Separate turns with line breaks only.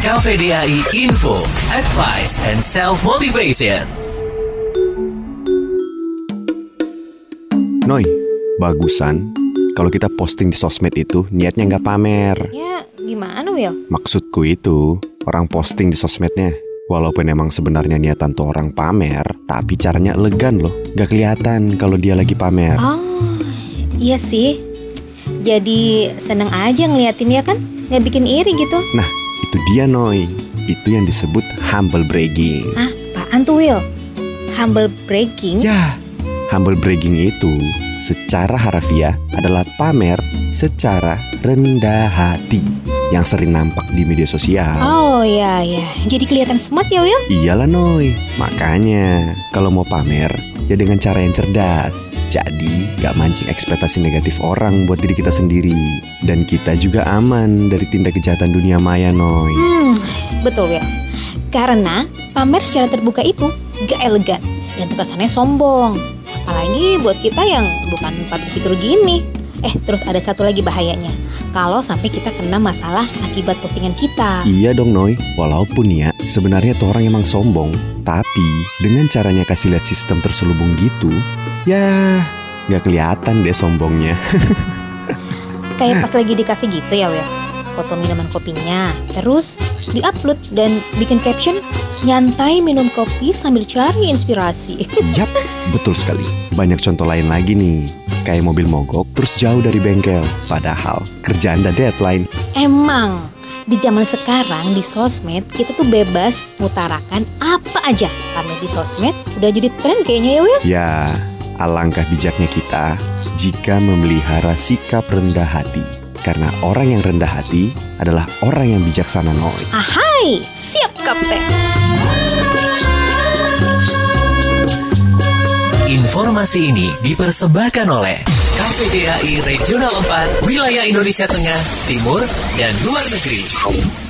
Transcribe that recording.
KVDAI Info, Advice and Self Motivation.
Noi, bagusan kalau kita posting di sosmed itu niatnya nggak pamer.
Ya, gimana Will?
Maksudku itu, orang posting di sosmednya. Walaupun emang sebenarnya niatan tuh orang pamer, tapi caranya elegan loh. Gak kelihatan kalau dia lagi pamer.
Oh, iya sih. Jadi seneng aja ngeliatin ya kan? Nggak bikin iri gitu.
Nah, itu dia Noi. Itu yang disebut humble bragging.
Ah, apaan tuh Will? Humble bragging?
Ya, humble bragging itu secara harafiah adalah pamer secara rendah hati yang sering nampak di media sosial.
Oh iya ya, jadi kelihatan smart ya Will?
Iyalah Noy, makanya kalau mau pamer ya dengan cara yang cerdas. Jadi gak mancing ekspektasi negatif orang buat diri kita sendiri. Dan kita juga aman dari tindak kejahatan dunia maya Noy.
Hmm, betul Will. Karena pamer secara terbuka itu gak elegan dan terkesannya sombong. Apalagi buat kita yang bukan public figure gini. Eh, terus ada satu lagi bahayanya. Kalau sampai kita kena masalah akibat postingan kita.
Iya dong Noy, walaupun ya sebenarnya tuh orang emang sombong, tapi dengan caranya kasih lihat sistem terselubung gitu, ya nggak kelihatan deh sombongnya.
Kayak pas lagi di cafe gitu ya, Will. Foto minuman kopinya, terus diupload dan bikin caption nyantai minum kopi sambil cari inspirasi.
Yap, betul sekali. Banyak contoh lain lagi nih. Kayak mobil mogok terus jauh dari bengkel. Padahal kerjaan dan deadline.
Emang di zaman sekarang di sosmed kita tuh bebas mutarakan apa aja karena di sosmed udah jadi tren kayaknya ya Will.
Ya, alangkah bijaknya kita jika memelihara sikap rendah hati. Karena orang yang rendah hati adalah orang yang bijaksana Noy.
Ahai, siap kapten.
Informasi ini dipersembahkan oleh KPDAI Regional 4, Wilayah Indonesia Tengah, Timur, dan Luar Negeri.